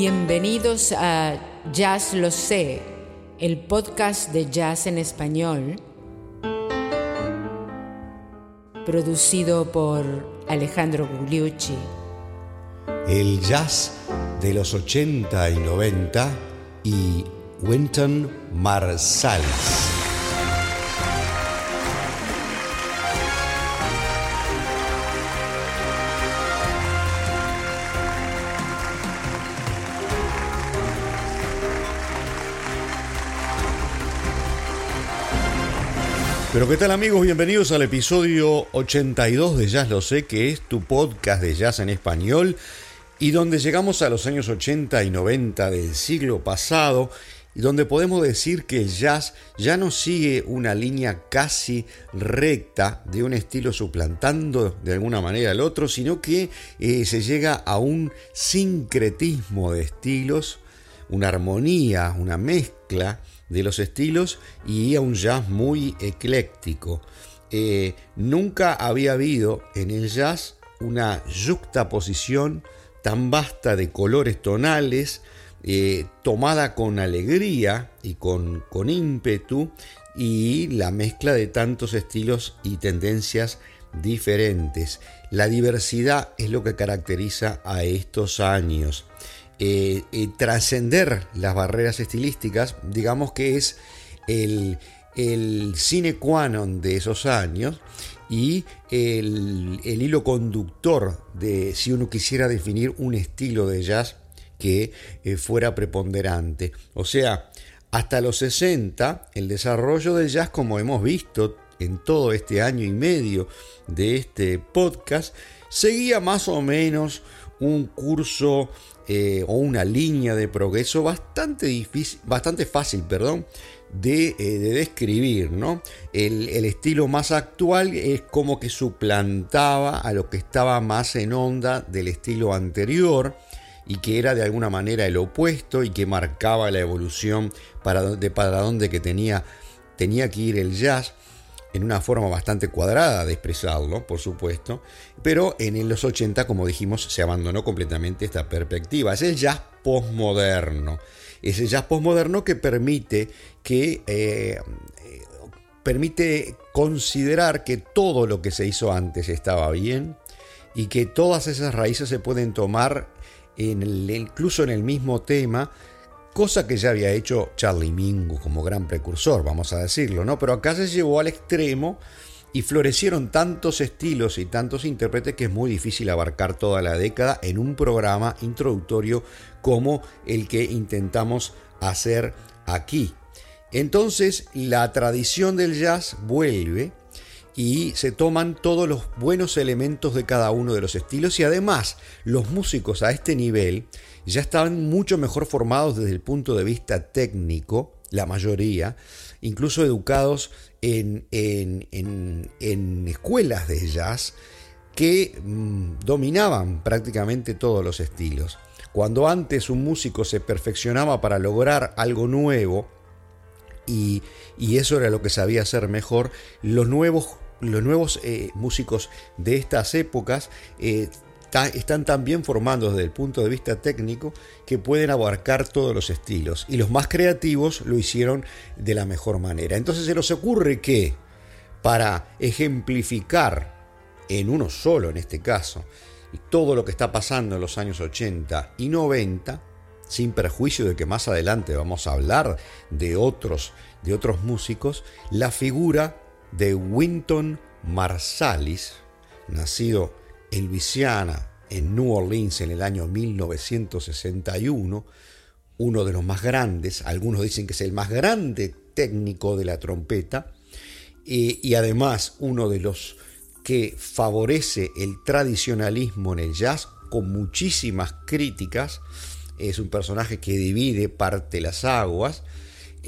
Bienvenidos a Jazz Lo Sé, el podcast de jazz en español, producido por Alejandro Gugliucci. El jazz de los 80 y 90 y Winton Marsalis. Pero qué tal amigos, bienvenidos al episodio 82 de Jazz Lo Sé, que es tu podcast de jazz en español y donde llegamos a los años 80 y 90 del siglo pasado y donde podemos decir que el jazz ya no sigue una línea casi recta de un estilo suplantando de alguna manera al otro, sino que eh, se llega a un sincretismo de estilos, una armonía, una mezcla de los estilos y a un jazz muy ecléctico. Eh, nunca había habido en el jazz una juxtaposición tan vasta de colores tonales, eh, tomada con alegría y con, con ímpetu, y la mezcla de tantos estilos y tendencias diferentes. La diversidad es lo que caracteriza a estos años. Eh, eh, trascender las barreras estilísticas, digamos que es el, el sine qua non de esos años y el, hilo conductor de si uno quisiera definir un estilo de jazz que eh, fuera preponderante. O sea, hasta los 60, el desarrollo del jazz, como hemos visto en todo este año y medio de este podcast, seguía más o menos un curso eh, o una línea de progreso bastante, difícil, bastante fácil perdón, de, eh, describir. ¿no? El, estilo más actual es como que suplantaba a lo que estaba más en onda del estilo anterior y que era de alguna manera el opuesto y que marcaba la evolución de para dónde que tenía, tenía que ir el jazz en una forma bastante cuadrada de expresarlo, por supuesto, pero en los 80, como dijimos, se abandonó completamente esta perspectiva. Es el jazz postmoderno. Es el jazz postmoderno que permite que eh, permite considerar que todo lo que se hizo antes estaba bien y que todas esas raíces se pueden tomar incluso en el mismo tema cosa que ya había hecho Charlie Mingus como gran precursor, vamos a decirlo, ¿no? Pero acá se llevó al extremo y florecieron tantos estilos y tantos intérpretes que es muy difícil abarcar toda la década en un programa introductorio como el que intentamos hacer aquí. Entonces la tradición del jazz vuelve y se toman todos los buenos elementos de cada uno de los estilos y además los músicos a este nivel ya estaban mucho mejor formados desde el punto de vista técnico, la mayoría, incluso educados en, escuelas de jazz que mm, dominaban prácticamente todos los estilos. Cuando antes un músico se perfeccionaba para lograr algo nuevo, y, y, eso era lo que sabía hacer mejor, los nuevos los nuevos eh, músicos de estas épocas eh, están tan bien formados desde el punto de vista técnico que pueden abarcar todos los estilos. Y los más creativos lo hicieron de la mejor manera. Entonces se nos ocurre que para ejemplificar en uno solo, en este caso, todo lo que está pasando en los años 80 y 90, sin perjuicio de que más adelante vamos a hablar de otros, de otros músicos, la figura de Winton Marsalis, nacido en Louisiana, en New Orleans en el año 1961, uno de los más grandes, algunos dicen que es el más grande técnico de la trompeta, y, y además uno de los que favorece el tradicionalismo en el jazz con muchísimas críticas, es un personaje que divide parte las aguas,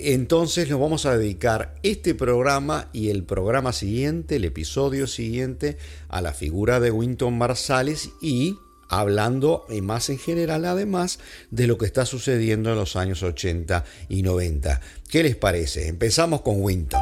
entonces nos vamos a dedicar este programa y el programa siguiente, el episodio siguiente, a la figura de Winton Marsalis y hablando más en general además de lo que está sucediendo en los años 80 y 90. ¿Qué les parece? Empezamos con Winton.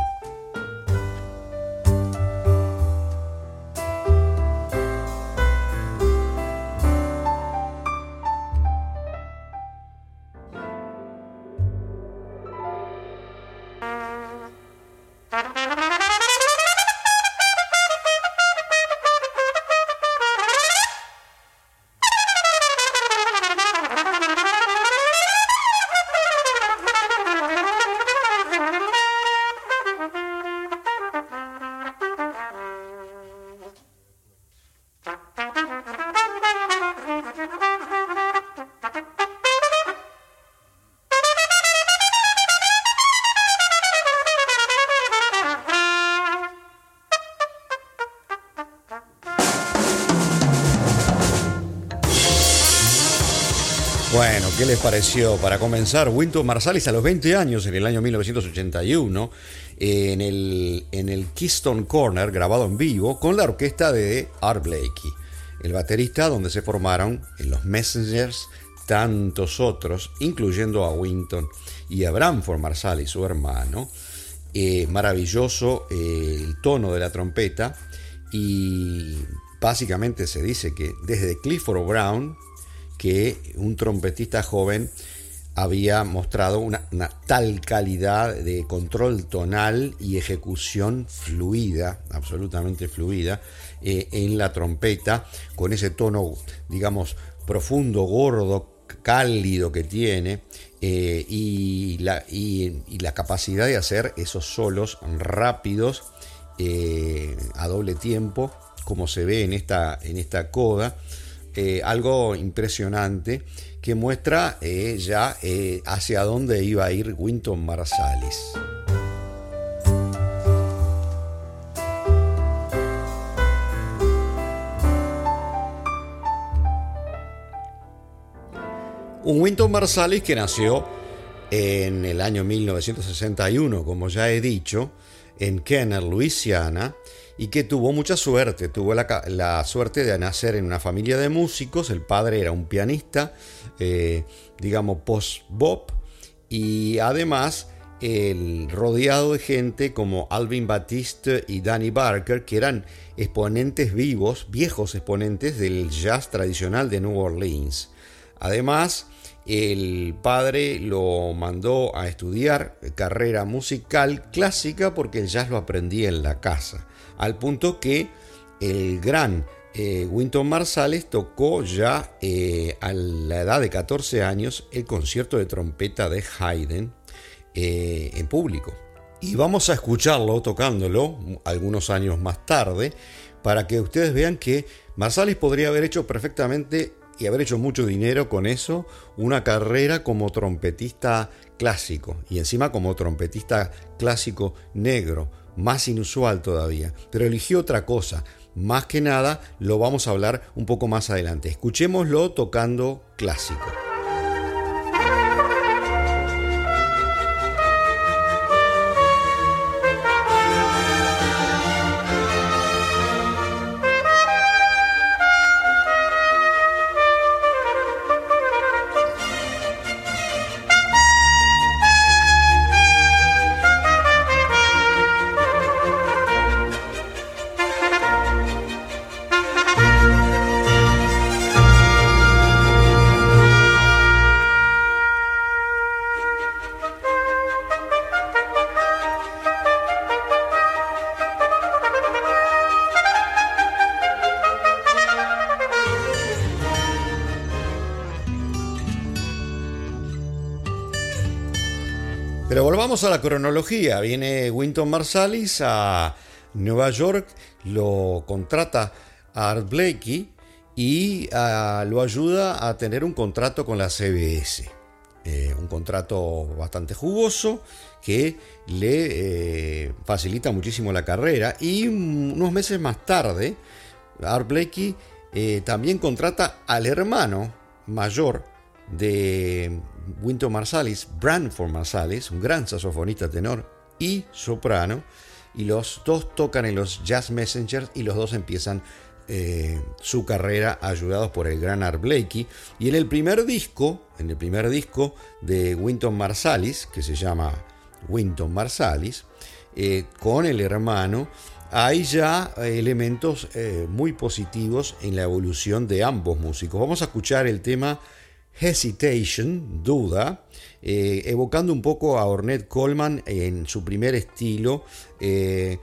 ¿Qué les pareció? Para comenzar, Winton Marsalis a los 20 años, en el año 1981, en el, en el Keystone Corner, grabado en vivo, con la orquesta de Art Blakey, el baterista donde se formaron en los Messengers tantos otros, incluyendo a Winton y a Bramford Marsalis, su hermano. Eh, maravilloso eh, el tono de la trompeta y básicamente se dice que desde Clifford Brown, que un trompetista joven había mostrado una, tal calidad de control tonal y ejecución fluida, absolutamente fluida, eh, en la trompeta, con ese tono, digamos, profundo, gordo, cálido que tiene, eh, y, la, capacidad de hacer esos solos rápidos eh, a doble tiempo, como se ve en esta, en esta coda eh, algo impresionante que muestra eh, ya eh, hacia dónde iba a ir Winton Marsalis. Un Winton Marsalis que nació en el año 1961, como ya he dicho, en Kenner, Luisiana, y que tuvo mucha suerte. Tuvo la, suerte de nacer en una familia de músicos. El padre era un pianista, eh, digamos, post-bop, y además el rodeado de gente como Alvin Batiste y Danny Barker, que eran exponentes vivos, viejos exponentes del jazz tradicional de New Orleans. Además, el padre lo mandó a estudiar carrera musical clásica porque el jazz lo aprendía en la casa al punto que el gran eh, Winton Marsalis tocó ya eh, a la edad de 14 años el concierto de trompeta de Haydn eh, en público. Y vamos a escucharlo tocándolo algunos años más tarde para que ustedes vean que Marsalis podría haber hecho perfectamente y haber hecho mucho dinero con eso, una carrera como trompetista clásico y encima como trompetista clásico negro, más inusual todavía, pero eligió otra cosa. Más que nada lo vamos a hablar un poco más adelante. Escuchémoslo tocando clásico. Vamos a la cronología. Viene Winton Marsalis a Nueva York, lo contrata a Art Blakey y ah, lo ayuda a tener un contrato con la CBS. Eh, un contrato bastante jugoso que le eh, facilita muchísimo la carrera. Y unos meses más tarde, Art Blakey eh, también contrata al hermano mayor de Winton Marsalis, Branford Marsalis, un gran saxofonista tenor y soprano, y los dos tocan en los Jazz Messengers y los dos empiezan eh, su carrera ayudados por el gran Art Blakey. Y en el primer disco, en el primer disco de Winton Marsalis, que se llama Winton Marsalis, eh, con el hermano, hay ya elementos eh, muy positivos en la evolución de ambos músicos. Vamos a escuchar el tema Hesitation, duda, eh, evocando un poco a Ornette Coleman en su primer estilo, eh,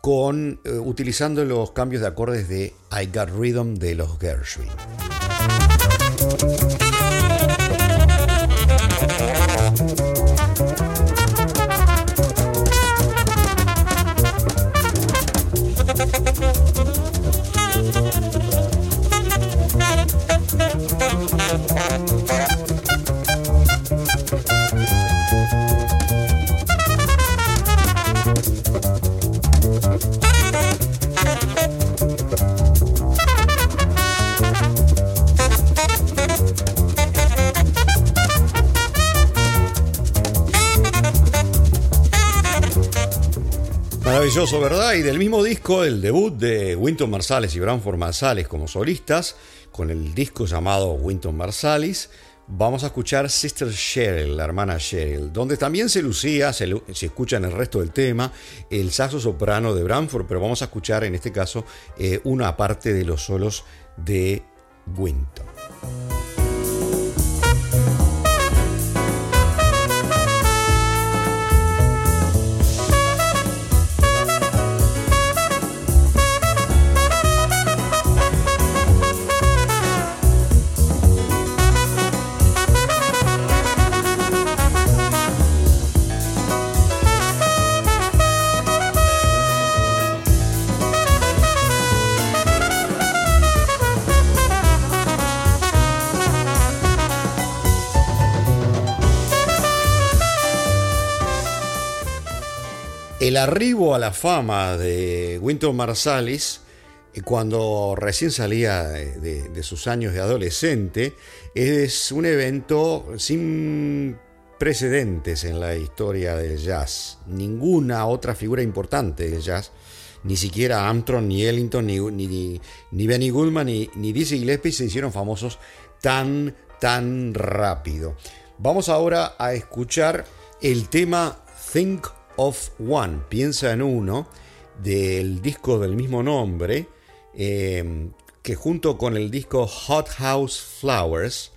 con, eh, utilizando los cambios de acordes de I Got Rhythm de los Gershwin. ¿Verdad? Y del mismo disco, el debut de Winton Marsalis y Branford Marsalis como solistas, con el disco llamado Winton Marsalis, vamos a escuchar Sister Cheryl, la hermana Cheryl, donde también se lucía, se, escucha en el resto del tema, el saxo soprano de Branford, pero vamos a escuchar en este caso eh, una parte de los solos de Winton. El arribo a la fama de Winton Marsalis, eh, cuando recién salía de, sus años de adolescente, es un evento sin precedentes en la historia del jazz. Ninguna otra figura importante del jazz, ni siquiera Armstrong, ni Ellington, ni, ni, ni Benny Goodman, ni, ni Dizzy Gillespie se hicieron famosos tan, tan rápido. Vamos ahora a escuchar el tema Think of One, piensa en uno, del disco del mismo nombre, em, que junto con el disco Hot House Flowers,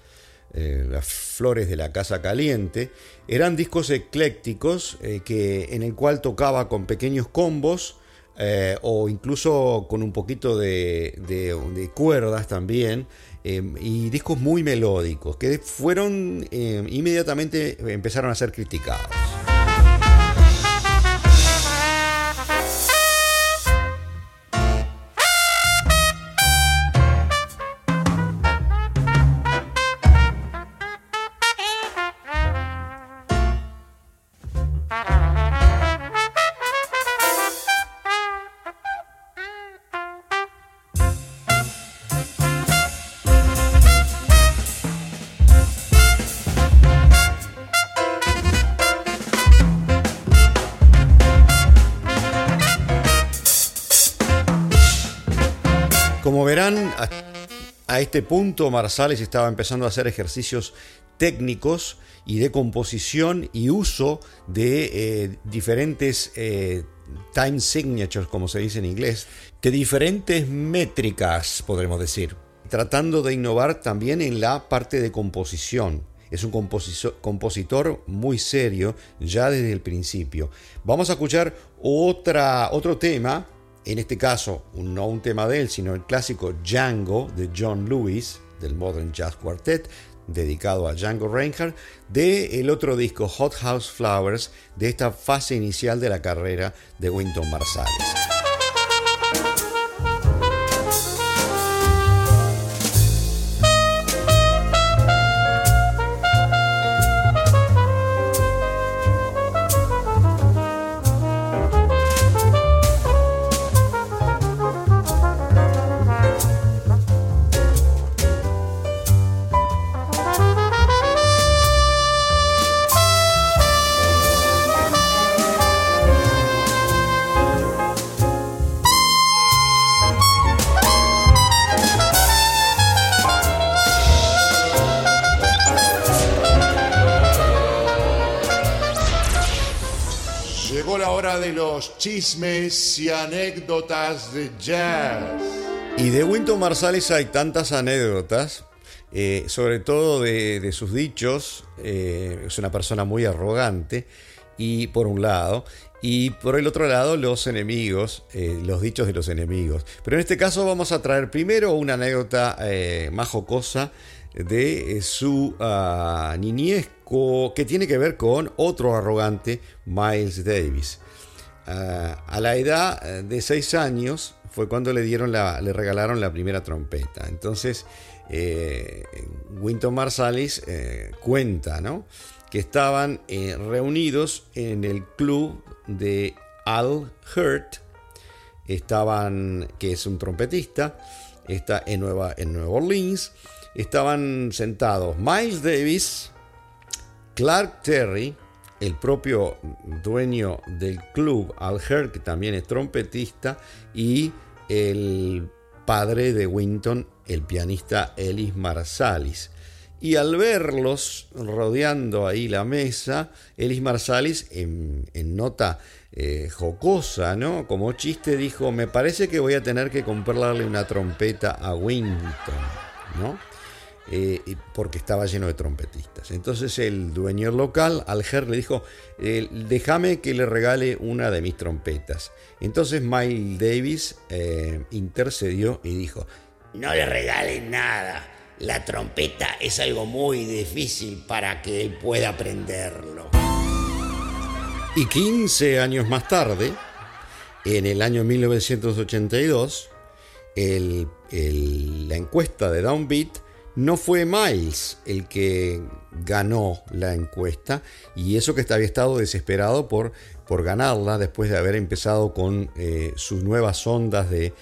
eh, las flores de la casa caliente, eran discos eclécticos eh, que, en el cual tocaba con pequeños combos eh, o incluso con un poquito de, de cuerdas también, em, y discos muy melódicos que fueron em, inmediatamente empezaron a ser criticados. Como verán, a este punto Marsales estaba empezando a hacer ejercicios técnicos y de composición y uso de eh, diferentes eh, time signatures, como se dice en inglés, de diferentes métricas, podremos decir, tratando de innovar también en la parte de composición. Es un compositor muy serio ya desde el principio. Vamos a escuchar otra, otro tema en este caso no un tema de él, sino el clásico Django de John Lewis, del Modern Jazz Quartet, dedicado a Django Reinhardt, de el otro disco Hot House Flowers, de esta fase inicial de la carrera de Winton Marsalis. Chismes y anécdotas de jazz. Y de Winton Marsalis hay tantas anécdotas, eh, sobre todo de, sus dichos. Eh, es una persona muy arrogante, y por un lado, y por el otro lado los enemigos, eh, los dichos de los enemigos. Pero en este caso vamos a traer primero una anécdota más jocosa de su uh, niñez que tiene que ver con otro arrogante, Miles Davis. Ah, a la edad eh, de 6 años fue cuando le, dieron la, le regalaron la primera trompeta. Entonces, eh, Winton Marsalis eh, cuenta que estaban reunidos en el club de Al Hurt, que es un trompetista, está en Nueva Orleans, estaban sentados Miles Davis, Clark Terry, el propio dueño del club, Al Herr, que también es trompetista, y el padre de Winton, el pianista Ellis Marsalis. Y al verlos rodeando ahí la mesa, Ellis Marsalis, en, nota eh, jocosa, ¿no? Como chiste, dijo: Me parece que voy a tener que comprarle una trompeta a Winton, ¿no? Eh, porque estaba lleno de trompetistas. Entonces el dueño local, Alger, le dijo, eh, déjame que le regale una de mis trompetas. Entonces Miles Davis eh, intercedió y dijo, no le regales nada, la trompeta es algo muy difícil para que él pueda aprenderlo. Y 15 años más tarde, en el año 1982, la encuesta de Downbeat no fue Miles el que ganó la encuesta y eso que había estado desesperado por, por ganarla después de haber empezado con eh, sus nuevas ondas de,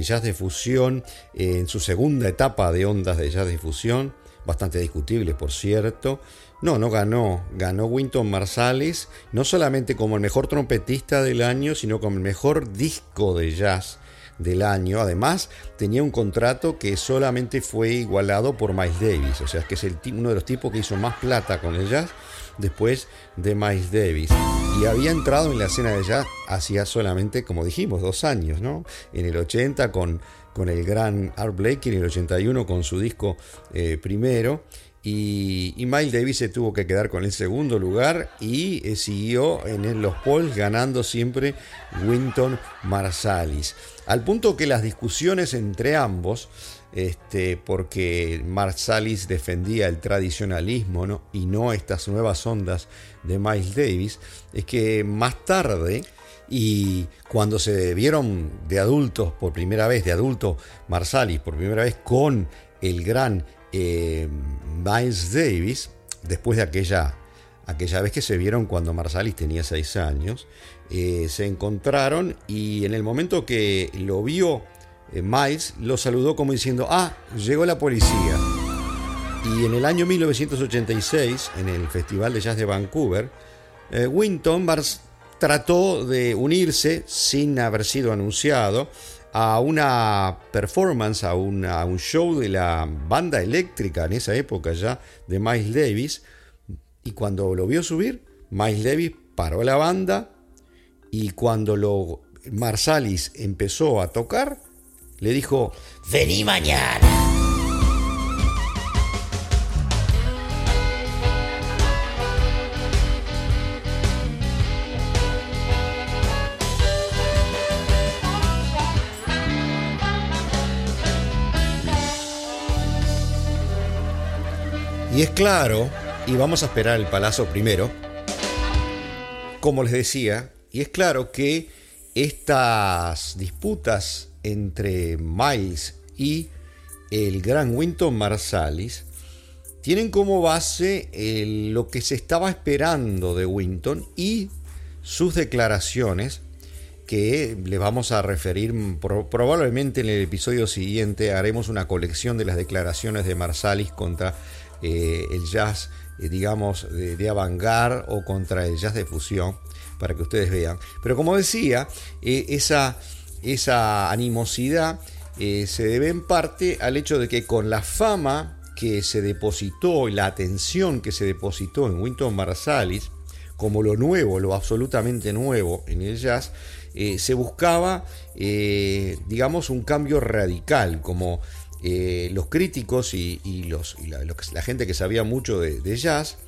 jazz de fusión en su segunda etapa de ondas de jazz de fusión, bastante discutible por cierto. No, no ganó, ganó Winton Marsalis, no solamente como el mejor trompetista del año, sino como el mejor disco de jazz del año. Además, tenía un contrato que solamente fue igualado por Miles Davis, o sea, que es el, uno de los tipos que hizo más plata con el jazz después de Miles Davis. Y había entrado en la escena de jazz hacía solamente, como dijimos, dos años, ¿no? En el 80 con, con el gran Art Blakey, en el 81 con su disco eh, primero. Y, Miles Davis se tuvo que quedar con el segundo lugar y eh, siguió en los polls ganando siempre Winton Marsalis. Al punto que las discusiones entre ambos, este, porque Marsalis defendía el tradicionalismo y no estas nuevas ondas de Miles Davis, es que más tarde y cuando se vieron de adultos por primera vez, de adulto Marsalis por primera vez con el gran eh, Miles Davis, después de aquella, aquella vez que se vieron cuando Marsalis tenía 6 años, eh, se encontraron y en el momento que lo vio eh, Miles, lo saludó como diciendo, ah, llegó la policía. Y en el año 1986, en el Festival de Jazz de Vancouver, Winton trató de unirse sin haber sido anunciado a una performance, a, un show de la banda eléctrica en esa época ya de Miles Davis. Y cuando lo vio subir, Miles Davis paró la banda y cuando lo Marsalis empezó a tocar, le dijo, vení mañana. Y es claro, y vamos a esperar el palazo primero, como les decía, y es claro que estas disputas entre Miles y el gran Winton Marsalis tienen como base lo que se estaba esperando de Winton y sus declaraciones que le vamos a referir probablemente en el episodio siguiente haremos una colección de las declaraciones de Marsalis contra eh, el jazz, eh, digamos, de, de o contra el jazz de fusión, para que ustedes vean. Pero como decía, eh, esa, esa animosidad se debe en parte al hecho de que con la fama que se depositó y la atención que se depositó en Winton Marsalis, como lo nuevo, lo absolutamente nuevo en el jazz, se buscaba, digamos, un cambio radical, como eh, los críticos y, los, la, gente que sabía mucho de, jazz,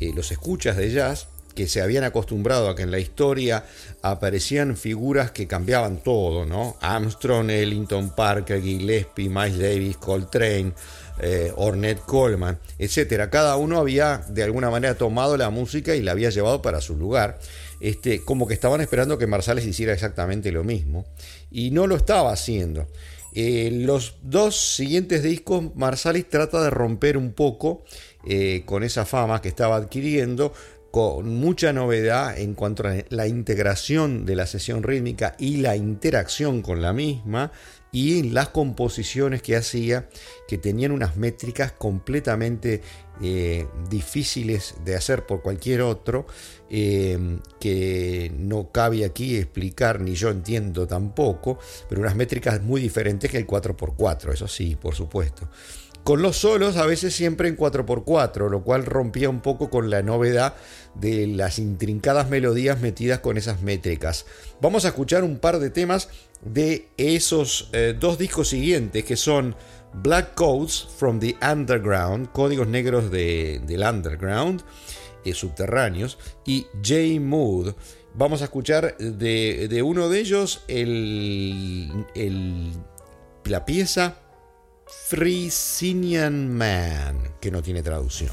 eh, los escuchas de jazz, que se habían acostumbrado a que en la historia aparecían figuras que cambiaban todo, ¿no? Armstrong, Ellington Parker, Gillespie, Miles Davis, Coltrane, eh, Ornette Coleman, etc. Cada uno había de alguna manera tomado la música y la había llevado para su lugar. Este, como que estaban esperando que Marsalis hiciera exactamente lo mismo. Y no lo estaba haciendo. Eh, los dos siguientes discos, Marsalis trata de romper un poco eh, con esa fama que estaba adquiriendo, con mucha novedad en cuanto a la integración de la sesión rítmica y la interacción con la misma y las composiciones que hacía que tenían unas métricas completamente eh, difíciles de hacer por cualquier otro eh, que no cabe aquí explicar ni yo entiendo tampoco pero unas métricas muy diferentes que el 4x4 eso sí por supuesto con los solos a veces siempre en 4x4, lo cual rompía un poco con la novedad de las intrincadas melodías metidas con esas métricas. Vamos a escuchar un par de temas de esos eh, dos discos siguientes que son Black Codes from the Underground, códigos negros del underground, eh, subterráneos, y J Mood. Vamos a escuchar de, uno de ellos la pieza Frisian Man, que no tiene traducción.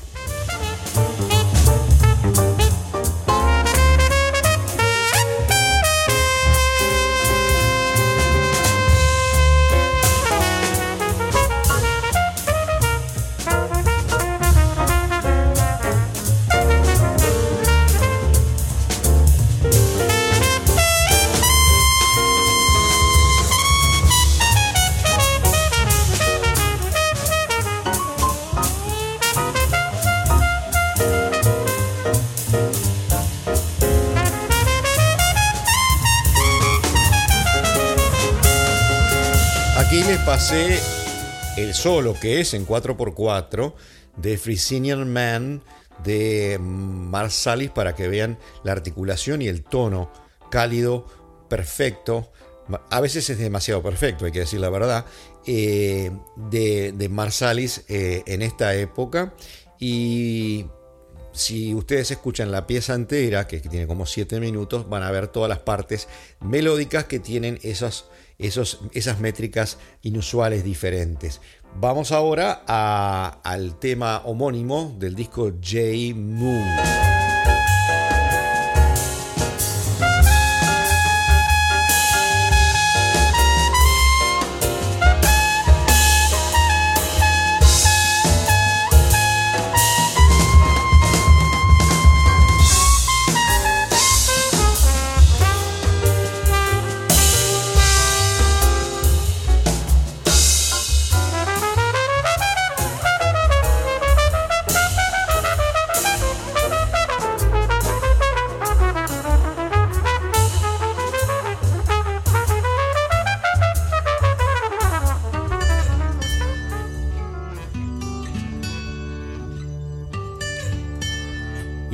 El solo que es en 4x4 de Frisian Man de Marsalis para que vean la articulación y el tono cálido, perfecto. A veces es demasiado perfecto, hay que decir la verdad, eh, de, Marsalis eh, en esta época. Y si ustedes escuchan la pieza entera, que tiene como 7 minutos, van a ver todas las partes melódicas que tienen esas esas métricas inusuales diferentes. Vamos ahora al tema homónimo del disco J Moon.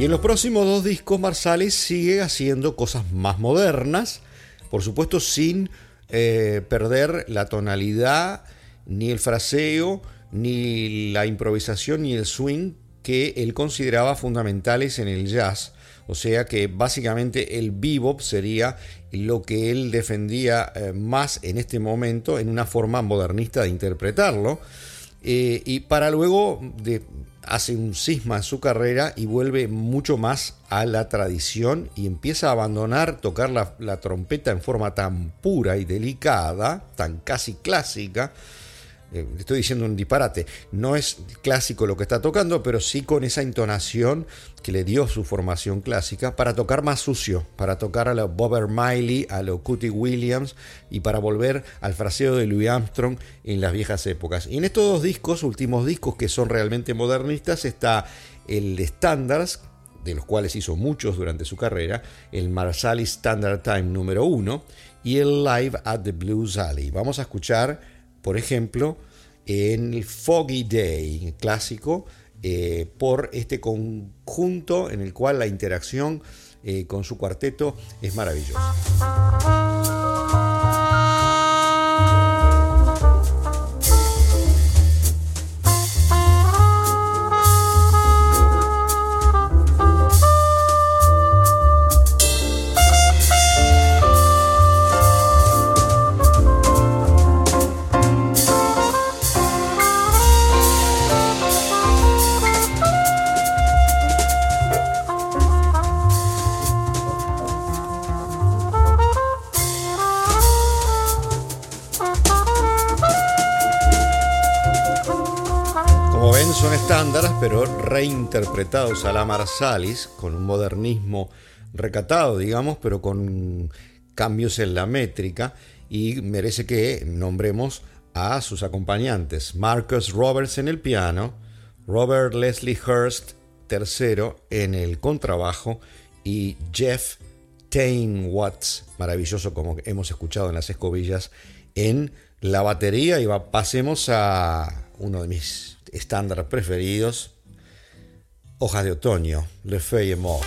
En los próximos dos discos Marsalis sigue haciendo cosas más modernas, por supuesto sin eh, perder la tonalidad, ni el fraseo, ni la improvisación, ni el swing que él consideraba fundamentales en el jazz. O sea que básicamente el bebop sería lo que él defendía eh, más en este momento en una forma modernista de interpretarlo. Eh, y para luego de, hace un cisma en su carrera y vuelve mucho más a la tradición y empieza a abandonar tocar la, trompeta en forma tan pura y delicada, tan casi clásica, eh, estoy diciendo un disparate, no es clásico lo que está tocando, pero sí con esa entonación que le dio su formación clásica para tocar más sucio, para tocar a lo Bob Miley, a lo Cootie Williams y para volver al fraseo de Louis Armstrong en las viejas épocas. Y en estos dos discos, últimos discos que son realmente modernistas, está el de Standards, de los cuales hizo muchos durante su carrera, el Marsalis Standard Time número uno y el Live at the Blues Alley. Vamos a escuchar por ejemplo, en el Foggy Day clásico, eh, por este conjunto en el cual la interacción eh, con su cuarteto es maravillosa. Reinterpretados a la con un modernismo recatado, digamos, pero con cambios en la métrica, y merece que nombremos a sus acompañantes. Marcus Roberts en el piano, Robert Leslie Hurst tercero en el contrabajo y Jeff Tain Watts, maravilloso como hemos escuchado en las escobillas, en la batería. Y pasemos a uno de mis estándares preferidos, Hojas de Otoño, Le Feuille Mort.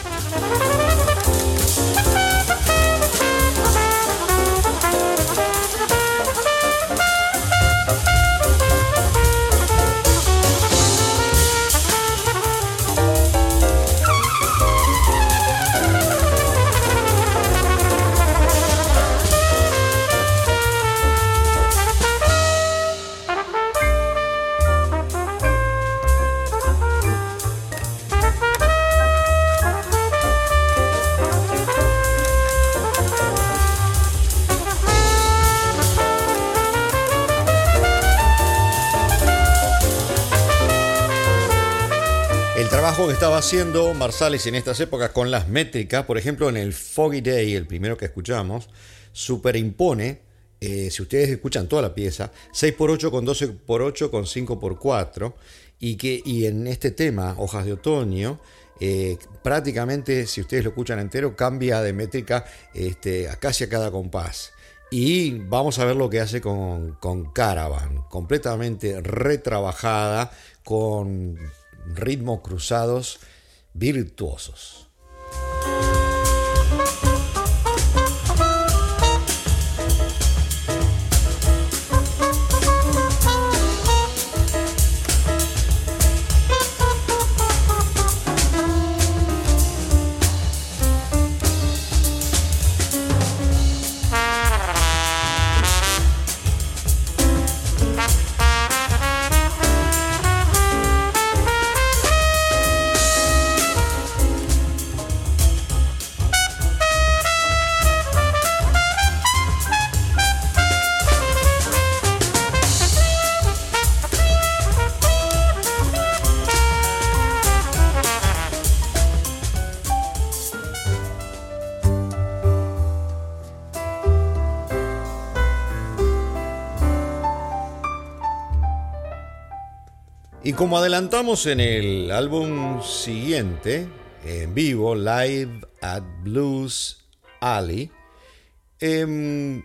Haciendo Marsalis en estas épocas con las métricas, por ejemplo en el Foggy Day, el primero que escuchamos, superimpone, eh, si ustedes escuchan toda la pieza, 6x8 con 12x8 con 5x4, y, que, y en este tema, Hojas de Otoño, eh, prácticamente, si ustedes lo escuchan entero, cambia de métrica este, casi a cada compás. Y vamos a ver lo que hace con, con Caravan, completamente retrabajada, con ritmos cruzados virtuosos. Y como adelantamos en el álbum siguiente, en vivo, Live at Blues Alley, eh,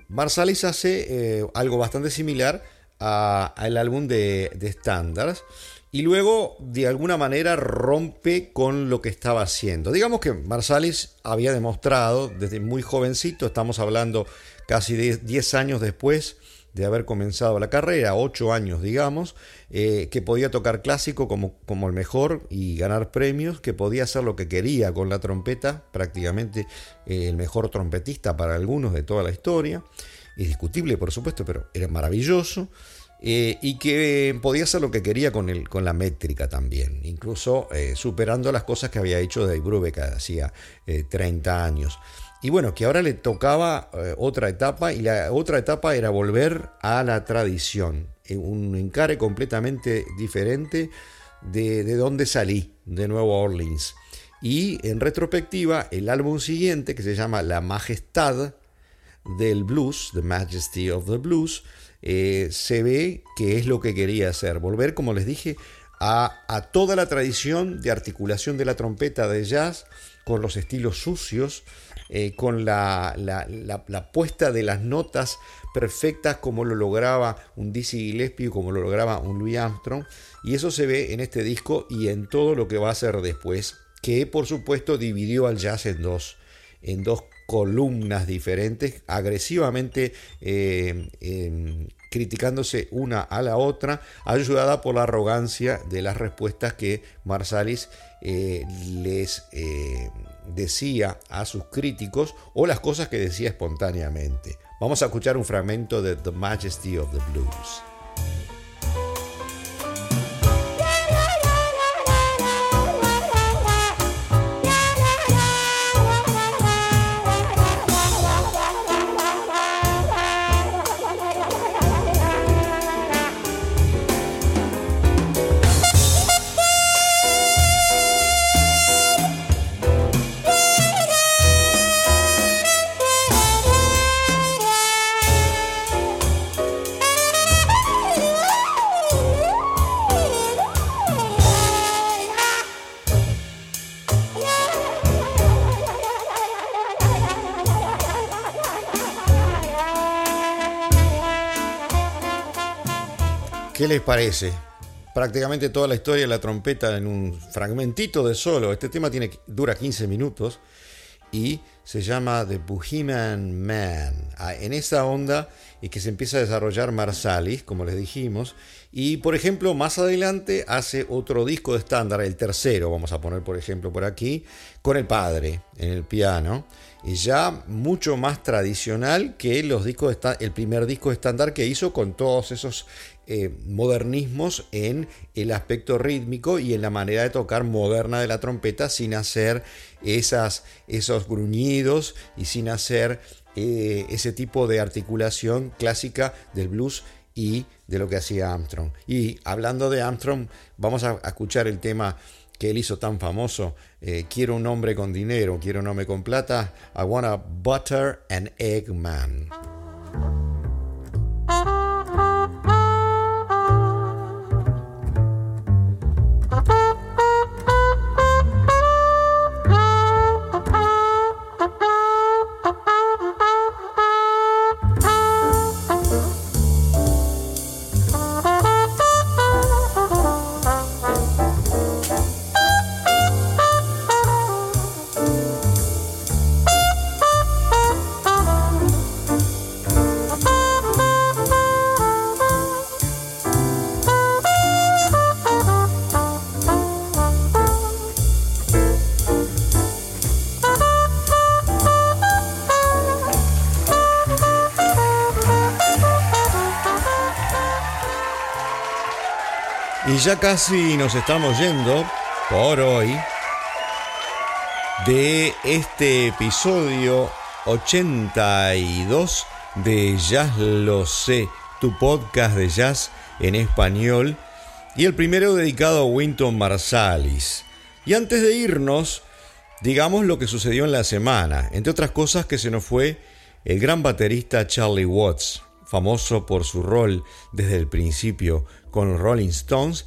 Marsalis hace algo bastante similar al álbum de, Standards y luego de alguna manera rompe con lo que estaba haciendo. Digamos que Marsalis había demostrado desde muy jovencito, estamos hablando casi 10 años después, de haber comenzado la carrera, ocho años digamos, eh, que podía tocar clásico como, como el mejor y ganar premios, que podía hacer lo que quería con la trompeta, prácticamente eh, el mejor trompetista para algunos de toda la historia, indiscutible por supuesto, pero era maravilloso. Eh, y que podía hacer lo que quería con, el, con la métrica también, incluso superando las cosas que había hecho Dave Brubeck hacía 30 años. Y bueno, que ahora le tocaba eh, otra etapa y la otra etapa era volver a la tradición, un encare completamente diferente de, de donde salí, de Nueva Orleans. Y en retrospectiva, el álbum siguiente, que se llama La Majestad del Blues, The Majesty of the Blues, eh, se ve que es lo que quería hacer, volver, como les dije, a, a toda la tradición de articulación de la trompeta de jazz con los estilos sucios, eh, con la, puesta de las notas perfectas como lo lograba un Dizzy Gillespie, como lo lograba un Louis Armstrong. Y eso se ve en este disco y en todo lo que va a ser después, que por supuesto dividió al jazz en dos, en dos columnas diferentes, agresivamente eh, em, criticándose una a la otra, ayudada por la arrogancia de las respuestas que Marsalis eh, les decía a sus críticos o las cosas que decía espontáneamente. Vamos a escuchar un fragmento de The Majesty of the Blues. ¿Qué les parece? Prácticamente toda la historia de la trompeta en un fragmentito de solo. Este tema tiene, dura 15 minutos y se llama The Bohemian Man. Ah, en esa onda es que se empieza a desarrollar Marsalis, como les dijimos. Y por ejemplo, más adelante hace otro disco de estándar, el tercero, vamos a poner por ejemplo por aquí, con el padre en el piano. Ya mucho más tradicional que los discos el primer disco estándar que hizo con todos esos eh, modernismos en el aspecto rítmico y en la manera de tocar moderna de la trompeta sin hacer esas, esos gruñidos y sin hacer eh, ese tipo de articulación clásica del blues y de lo que hacía Armstrong. Y hablando de Armstrong, vamos a escuchar el tema que él hizo tan famoso, eh, Quiero un hombre con dinero, quiero un hombre con plata, I wanna butter an egg man. Ya casi nos estamos yendo por hoy de este episodio 82 de Jazz Lo Sé, tu podcast de jazz en español y el primero dedicado a Winton Marsalis. Y antes de irnos, digamos lo que sucedió en la semana, entre otras cosas que se nos fue el gran baterista Charlie Watts, famoso por su rol desde el principio con Rolling Stones,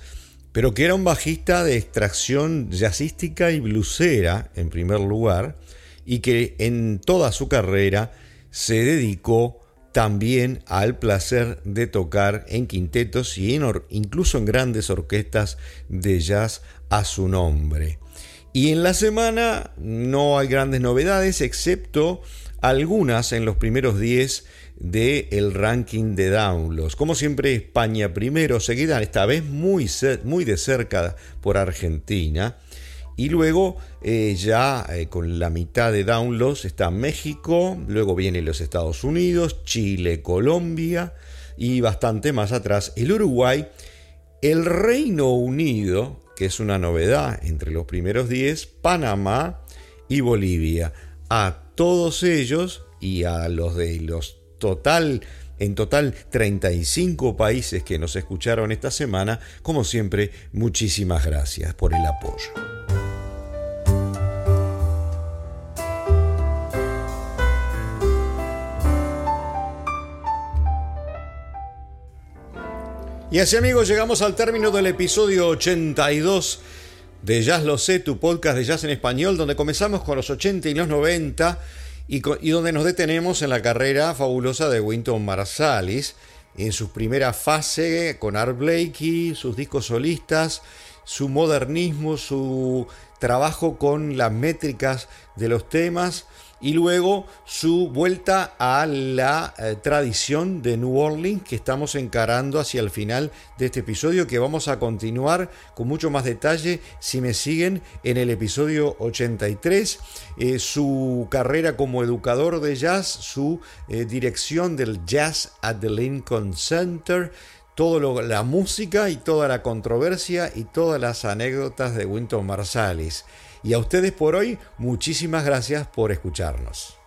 pero que era un bajista de extracción jazzística y blusera en primer lugar, y que en toda su carrera se dedicó también al placer de tocar en quintetos y incluso en grandes orquestas de jazz a su nombre. Y en la semana no hay grandes novedades, excepto algunas en los primeros 10 del ranking de downloads. Como siempre, España primero, seguida esta vez muy, muy de cerca por Argentina. Y luego eh, ya eh, con la mitad de downloads está México, luego vienen los Estados Unidos, Chile, Colombia y bastante más atrás el Uruguay, el Reino Unido, que es una novedad entre los primeros 10, Panamá y Bolivia. A todos ellos y a los de los total en total 35 países que nos escucharon esta semana. Como siempre, muchísimas gracias por el apoyo. Y así amigos llegamos al término del episodio 82 de Jazz Lo Sé, tu podcast de jazz en español, donde comenzamos con los 80 y los 90 y, donde nos detenemos en la carrera fabulosa de Winton Marsalis, en su primera fase con Art Blakey, sus discos solistas, su modernismo, su trabajo con las métricas de los temas y luego su vuelta a la eh, tradición de New Orleans que estamos encarando hacia el final de este episodio que vamos a continuar con mucho más detalle si me siguen en el episodio 83 eh, su carrera como educador de jazz su eh, dirección del jazz at the Lincoln Center toda la música y toda la controversia y todas las anécdotas de Winton Marsalis. Y a ustedes por hoy, muchísimas gracias por escucharnos.